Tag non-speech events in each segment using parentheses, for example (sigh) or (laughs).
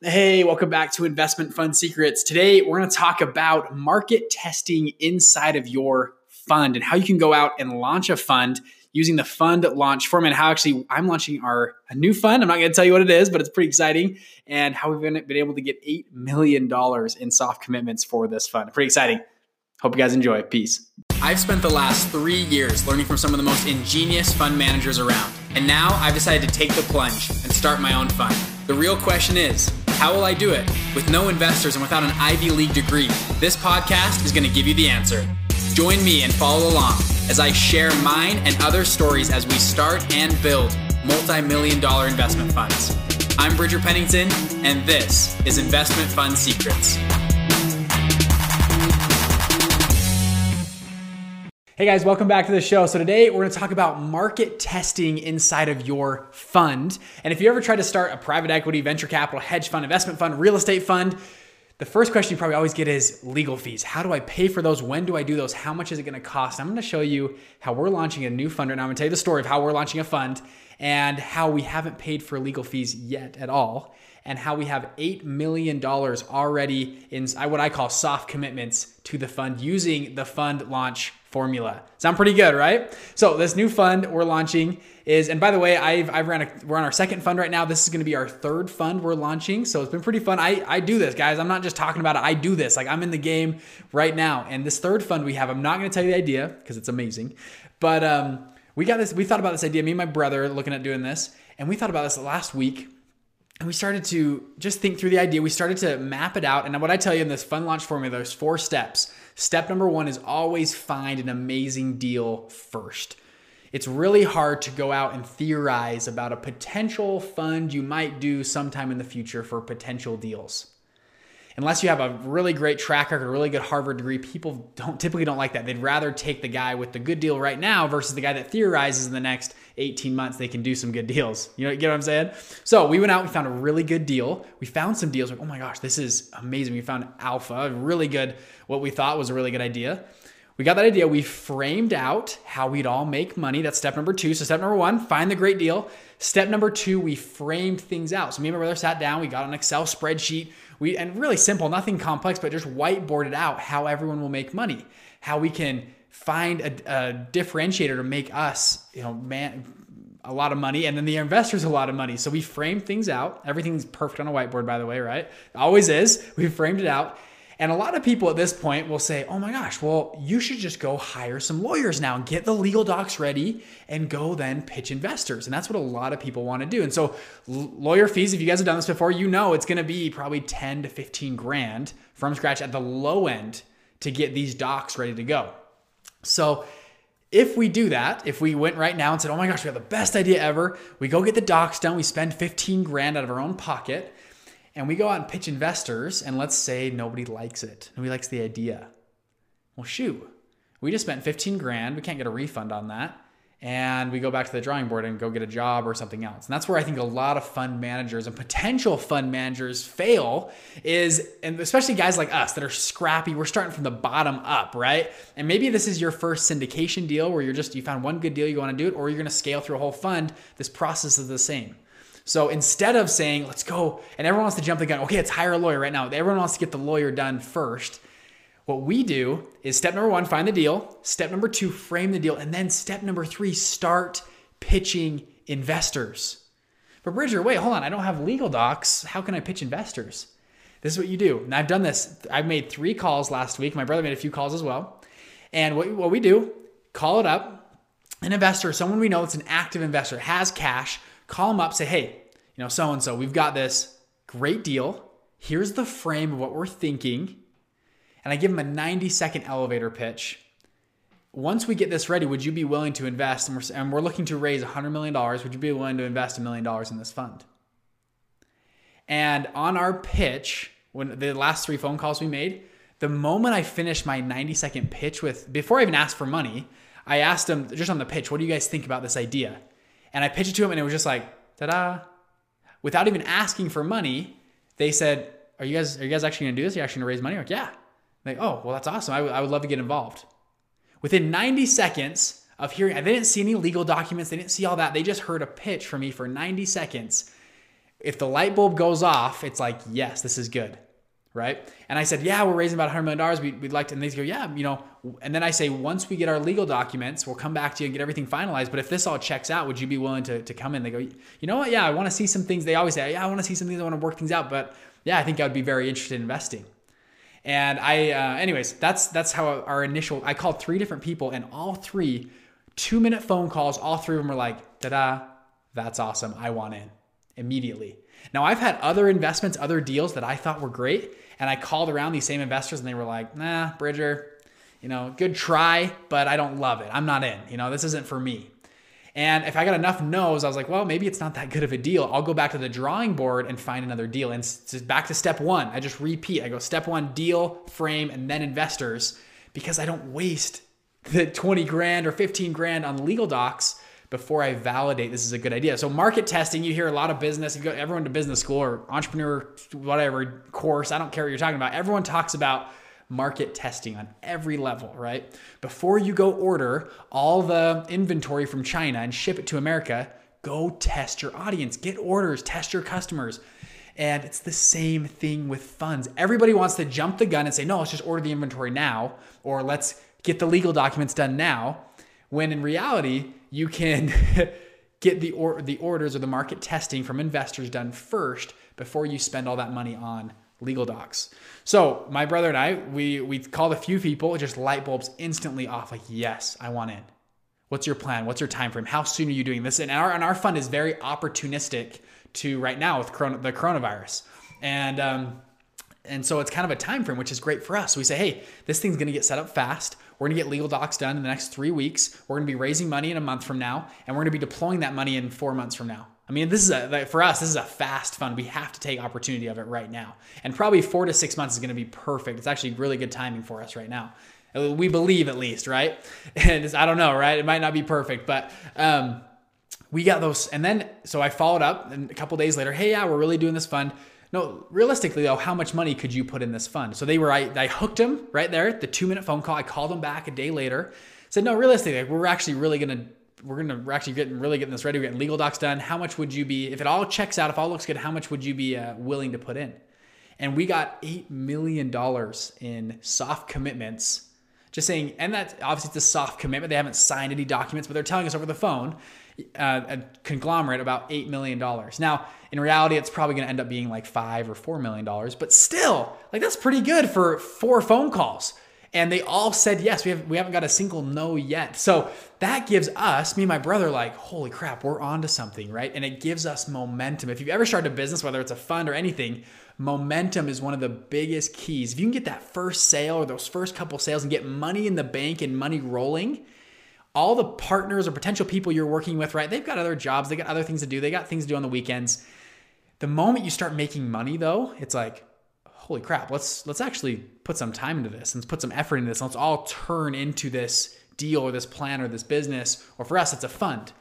Hey, welcome back to Investment Fund Secrets. Today, we're going to talk about market testing inside of your fund and how you can go out and launch a fund using the fund launch format. How actually I'm launching our a new fund. I'm not going to tell you what it is, but it's pretty exciting. And how we've been, been able to get $8 million in soft commitments for this fund. Pretty exciting. Hope you guys enjoy. Peace. I've spent the last three years learning from some of the most ingenious fund managers around. And now I've decided to take the plunge and start my own fund. The real question is, how will I do it? With no investors and without an Ivy League degree, this podcast is going to give you the answer. Join me and follow along as I share mine and other stories as we start and build multi million dollar investment funds. I'm Bridger Pennington, and this is Investment Fund Secrets. Hey guys, welcome back to the show. So today we're going to talk about market testing inside of your fund. And if you ever try to start a private equity, venture capital, hedge fund, investment fund, real estate fund, the first question you probably always get is legal fees. How do I pay for those? When do I do those? How much is it going to cost? I'm going to show you how we're launching a new fund right now. I'm going to tell you the story of how we're launching a fund and how we haven't paid for legal fees yet at all and how we have $8 million already in what I call soft commitments to the fund using the fund launch formula. Sound pretty good, right? So this new fund we're launching is, and by the way, I've, I've ran a, we're on our second fund right now. This is going to be our third fund we're launching. So it's been pretty fun. I, I do this, guys. I'm not just talking about it. I do this. Like I'm in the game right now. And this third fund we have, I'm not going to tell you the idea because it's amazing, but um, we got this. We thought about this idea. Me and my brother looking at doing this, and we thought about this last week. And we started to just think through the idea. We started to map it out. And what I tell you in this fund launch formula, there's four steps. Step number one is always find an amazing deal first. It's really hard to go out and theorize about a potential fund you might do sometime in the future for potential deals. Unless you have a really great track record, a really good Harvard degree, people don't typically don't like that. They'd rather take the guy with the good deal right now versus the guy that theorizes in the next 18 months they can do some good deals. You know, get what I'm saying? So we went out, we found a really good deal. We found some deals like, oh my gosh, this is amazing. We found alpha, really good, what we thought was a really good idea. We got that idea. We framed out how we'd all make money. That's step number two. So, step number one, find the great deal. Step number two, we framed things out. So, me and my brother sat down, we got an Excel spreadsheet. We and really simple, nothing complex, but just whiteboarded out how everyone will make money, how we can find a, a differentiator to make us, you know, man, a lot of money and then the investors a lot of money. So we framed things out. Everything's perfect on a whiteboard, by the way, right? Always is. We framed it out. And a lot of people at this point will say, oh my gosh, well, you should just go hire some lawyers now and get the legal docs ready and go then pitch investors. And that's what a lot of people want to do. And so, lawyer fees, if you guys have done this before, you know it's going to be probably 10 to 15 grand from scratch at the low end to get these docs ready to go. So if we do that, if we went right now and said, oh my gosh, we have the best idea ever, we go get the docs done, we spend 15 grand out of our own pocket, and we go out and pitch investors, and let's say nobody likes it, nobody likes the idea. Well, shoot, we just spent 15 grand, we can't get a refund on that and we go back to the drawing board and go get a job or something else. And that's where I think a lot of fund managers and potential fund managers fail is and especially guys like us that are scrappy, we're starting from the bottom up, right? And maybe this is your first syndication deal where you're just you found one good deal you want to do it or you're going to scale through a whole fund. This process is the same. So instead of saying, let's go, and everyone wants to jump the gun, okay, let's hire a lawyer right now. Everyone wants to get the lawyer done first. What we do is step number one, find the deal. Step number two, frame the deal. And then step number three, start pitching investors. But Bridger, wait, hold on. I don't have legal docs. How can I pitch investors? This is what you do. And I've done this. I've made three calls last week. My brother made a few calls as well. And what, what we do, call it up, an investor, someone we know that's an active investor, has cash, call them up, say, hey, you know, so and so, we've got this great deal. Here's the frame of what we're thinking and I give them a 90 second elevator pitch. Once we get this ready, would you be willing to invest? And we're, and we're looking to raise $100 million. Would you be willing to invest a million dollars in this fund? And on our pitch, when the last three phone calls we made, the moment I finished my 90 second pitch with, before I even asked for money, I asked them just on the pitch, what do you guys think about this idea? And I pitched it to them and it was just like, ta da. Without even asking for money, they said, Are you guys, are you guys actually gonna do this? Are you actually gonna raise money? I'm like, yeah. Like, oh, well, that's awesome. I, w- I would love to get involved. Within 90 seconds of hearing, they didn't see any legal documents, they didn't see all that. They just heard a pitch from me for 90 seconds. if the light bulb goes off, it's like, yes, this is good. Right. And I said, yeah, we're raising about $100 million. We'd, we'd like to, and they go, yeah, you know, and then I say, once we get our legal documents, we'll come back to you and get everything finalized. But if this all checks out, would you be willing to, to come in? They go, you know what? Yeah, I want to see some things. They always say, yeah, I want to see some things. I want to work things out. But yeah, I think I would be very interested in investing. And I, uh, anyways, that's that's how our initial. I called three different people, and all three, two minute phone calls. All three of them were like, "Da da, that's awesome. I want in immediately." Now I've had other investments, other deals that I thought were great, and I called around these same investors and they were like, nah, Bridger, you know, good try, but I don't love it. I'm not in. You know, this isn't for me. And if I got enough no's, I was like, well, maybe it's not that good of a deal. I'll go back to the drawing board and find another deal. And back to step one. I just repeat. I go step one, deal, frame, and then investors because I don't waste the 20 grand or 15 grand on legal docs before I validate this is a good idea. So market testing, you hear a lot of business, you go everyone to business school or entrepreneur, whatever course, I don't care what you're talking about. Everyone talks about market testing on every level, right? Before you go order all the inventory from China and ship it to America, go test your audience, get orders, test your customers. And it's the same thing with funds. Everybody wants to jump the gun and say, no, let's just order the inventory now, or let's get the legal documents done now. When in reality, you can (laughs) get the or, the orders or the market testing from investors done first before you spend all that money on legal docs. So my brother and I, we we called a few people, just light bulbs instantly off. Like, yes, I want in. What's your plan? What's your time frame? How soon are you doing this? And our and our fund is very opportunistic to right now with corona, the coronavirus, and um, and so it's kind of a time frame, which is great for us. We say, hey, this thing's going to get set up fast. We're going to get legal docs done in the next three weeks. We're going to be raising money in a month from now, and we're going to be deploying that money in four months from now. I mean, this is a for us. This is a fast fund. We have to take opportunity of it right now, and probably four to six months is going to be perfect. It's actually really good timing for us right now. We believe at least, right? (laughs) And I don't know, right? It might not be perfect, but um, we got those. And then so I followed up, and a couple days later, hey, yeah, we're really doing this fund. No, realistically though, how much money could you put in this fund? So they were, I, I hooked them right there, the two minute phone call. I called them back a day later, said, no, realistically, we're actually really gonna we're gonna we're actually getting really getting this ready. We're getting legal docs done. How much would you be if it all checks out? If all looks good, how much would you be uh, willing to put in? And we got eight million dollars in soft commitments. Just saying, and that obviously it's a soft commitment. They haven't signed any documents, but they're telling us over the phone, uh, a conglomerate about eight million dollars. Now, in reality, it's probably going to end up being like five or four million dollars, but still, like that's pretty good for four phone calls and they all said yes. We have we haven't got a single no yet. So that gives us, me and my brother, like, holy crap, we're on to something, right? And it gives us momentum. If you've ever started a business, whether it's a fund or anything, momentum is one of the biggest keys. If you can get that first sale or those first couple sales and get money in the bank and money rolling, all the partners or potential people you're working with, right? They've got other jobs, they got other things to do, they got things to do on the weekends. The moment you start making money though, it's like, holy crap, let's let's actually put some time into this and put some effort into this. Let's all turn into this deal or this plan or this business, or for us, it's a fund.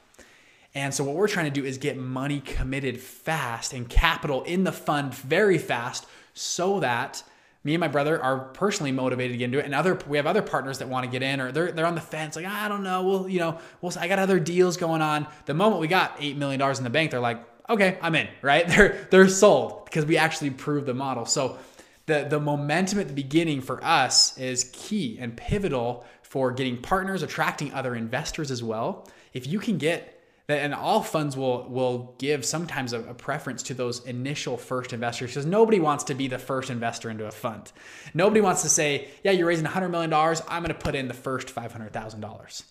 And so what we're trying to do is get money committed fast and capital in the fund very fast so that me and my brother are personally motivated to get into it and other we have other partners that want to get in or they're, they're on the fence like i don't know well you know well i got other deals going on the moment we got $8 million in the bank they're like okay i'm in (laughs) right they're they're sold because we actually proved the model so the, the momentum at the beginning for us is key and pivotal for getting partners, attracting other investors as well. If you can get that, and all funds will will give sometimes a, a, preference to those initial first investors because nobody wants to be the first investor into a fund. Nobody wants to say, "Yeah, you're raising 100 million dollars. I'm going to put in the first 500 thousand dollars."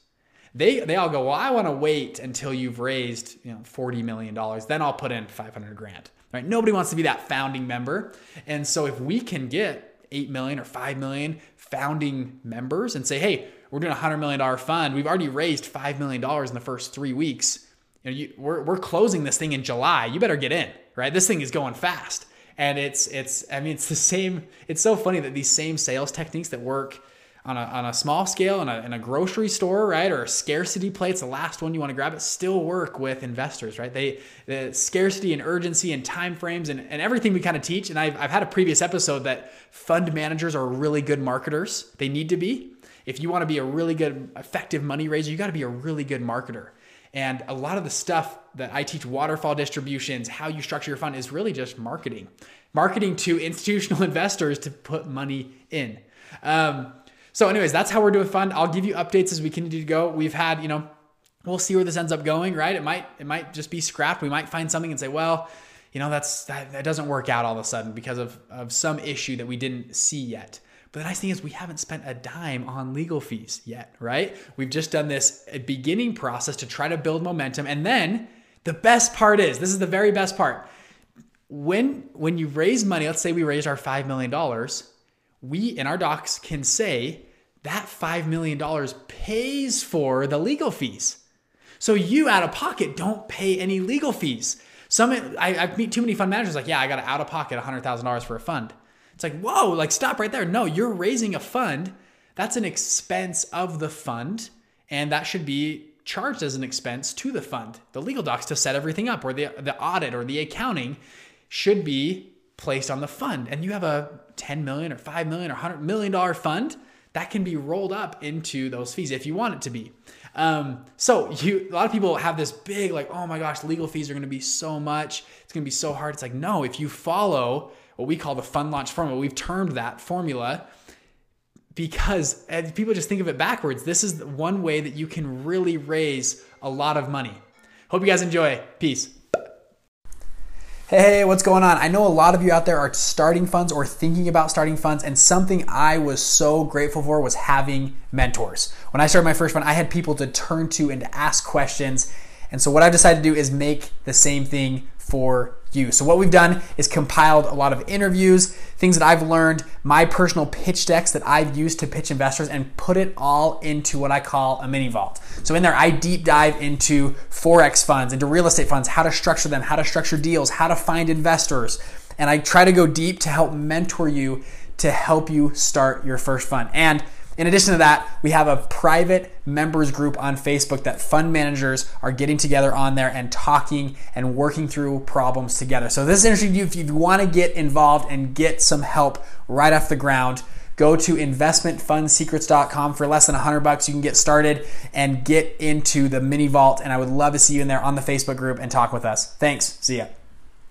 They they all go, "Well, I want to wait until you've raised you know 40 million dollars, then I'll put in 500 grand." Right? Nobody wants to be that founding member. And so if we can get 8 million or 5 million founding members and say, hey, we're doing a $100 million fund. We've already raised $5 million in the first three weeks. You know, you, we're, we're closing this thing in July. You better get in, right? This thing is going fast. And it's, it's, I mean, it's the same. It's so funny that these same sales techniques that work on a, on a small scale in a, in a grocery store, right? Or a scarcity play, it's the last one you want to grab it, still work with investors, right? They, the scarcity and urgency and time frames and, and everything we kind of teach. And I've, I've had a previous episode that fund managers are really good marketers. They need to be. If you want to be a really good, effective money raiser, you got to be a really good marketer. And a lot of the stuff that I teach waterfall distributions, how you structure your fund is really just marketing. Marketing to institutional (laughs) investors to put money in. Um, so, anyways, that's how we're doing fund. I'll give you updates as we continue to go. We've had, you know, we'll see where this ends up going, right? It might it might just be scrapped. We might find something and say, well, you know, that's that, that doesn't work out all of a sudden because of, of some issue that we didn't see yet. But the nice thing is we haven't spent a dime on legal fees yet, right? We've just done this beginning process to try to build momentum. And then the best part is, this is the very best part. When when you raise money, let's say we raised our $5 million, we in our docs can say that $5 million pays for the legal fees. So you out of pocket don't pay any legal fees. Some I, I meet too many fund managers like, yeah, I got out of pocket $100,000 for a fund. It's like, whoa, like stop right there. No, you're raising a fund. That's an expense of the fund, and that should be charged as an expense to the fund. The legal docs to set everything up, or the the audit or the accounting should be placed on the fund. And you have a 10 million or 5 million or 100 million dollar fund that can be rolled up into those fees if you want it to be. Um, so you, a lot of people have this big like, oh my gosh, legal fees are going to be so much. It's going to be so hard. It's like no, if you follow what we call the fund launch formula, we've termed that formula because people just think of it backwards. This is one way that you can really raise a lot of money. Hope you guys enjoy. Peace. Hey, what's going on? I know a lot of you out there are starting funds or thinking about starting funds, and something I was so grateful for was having mentors. When I started my first fund, I had people to turn to and to ask questions. And so, what I've decided to do is make the same thing for you. So what we've done is compiled a lot of interviews, things that I've learned, my personal pitch decks that I've used to pitch investors and put it all into what I call a mini vault. So in there I deep dive into forex funds, into real estate funds, how to structure them, how to structure deals, how to find investors. And I try to go deep to help mentor you to help you start your first fund. And in addition to that, we have a private members group on Facebook that fund managers are getting together on there and talking and working through problems together. So this is interesting you if you want to get involved and get some help right off the ground. Go to investmentfundsecrets.com for less than 100 bucks. You can get started and get into the mini vault. And I would love to see you in there on the Facebook group and talk with us. Thanks. See ya.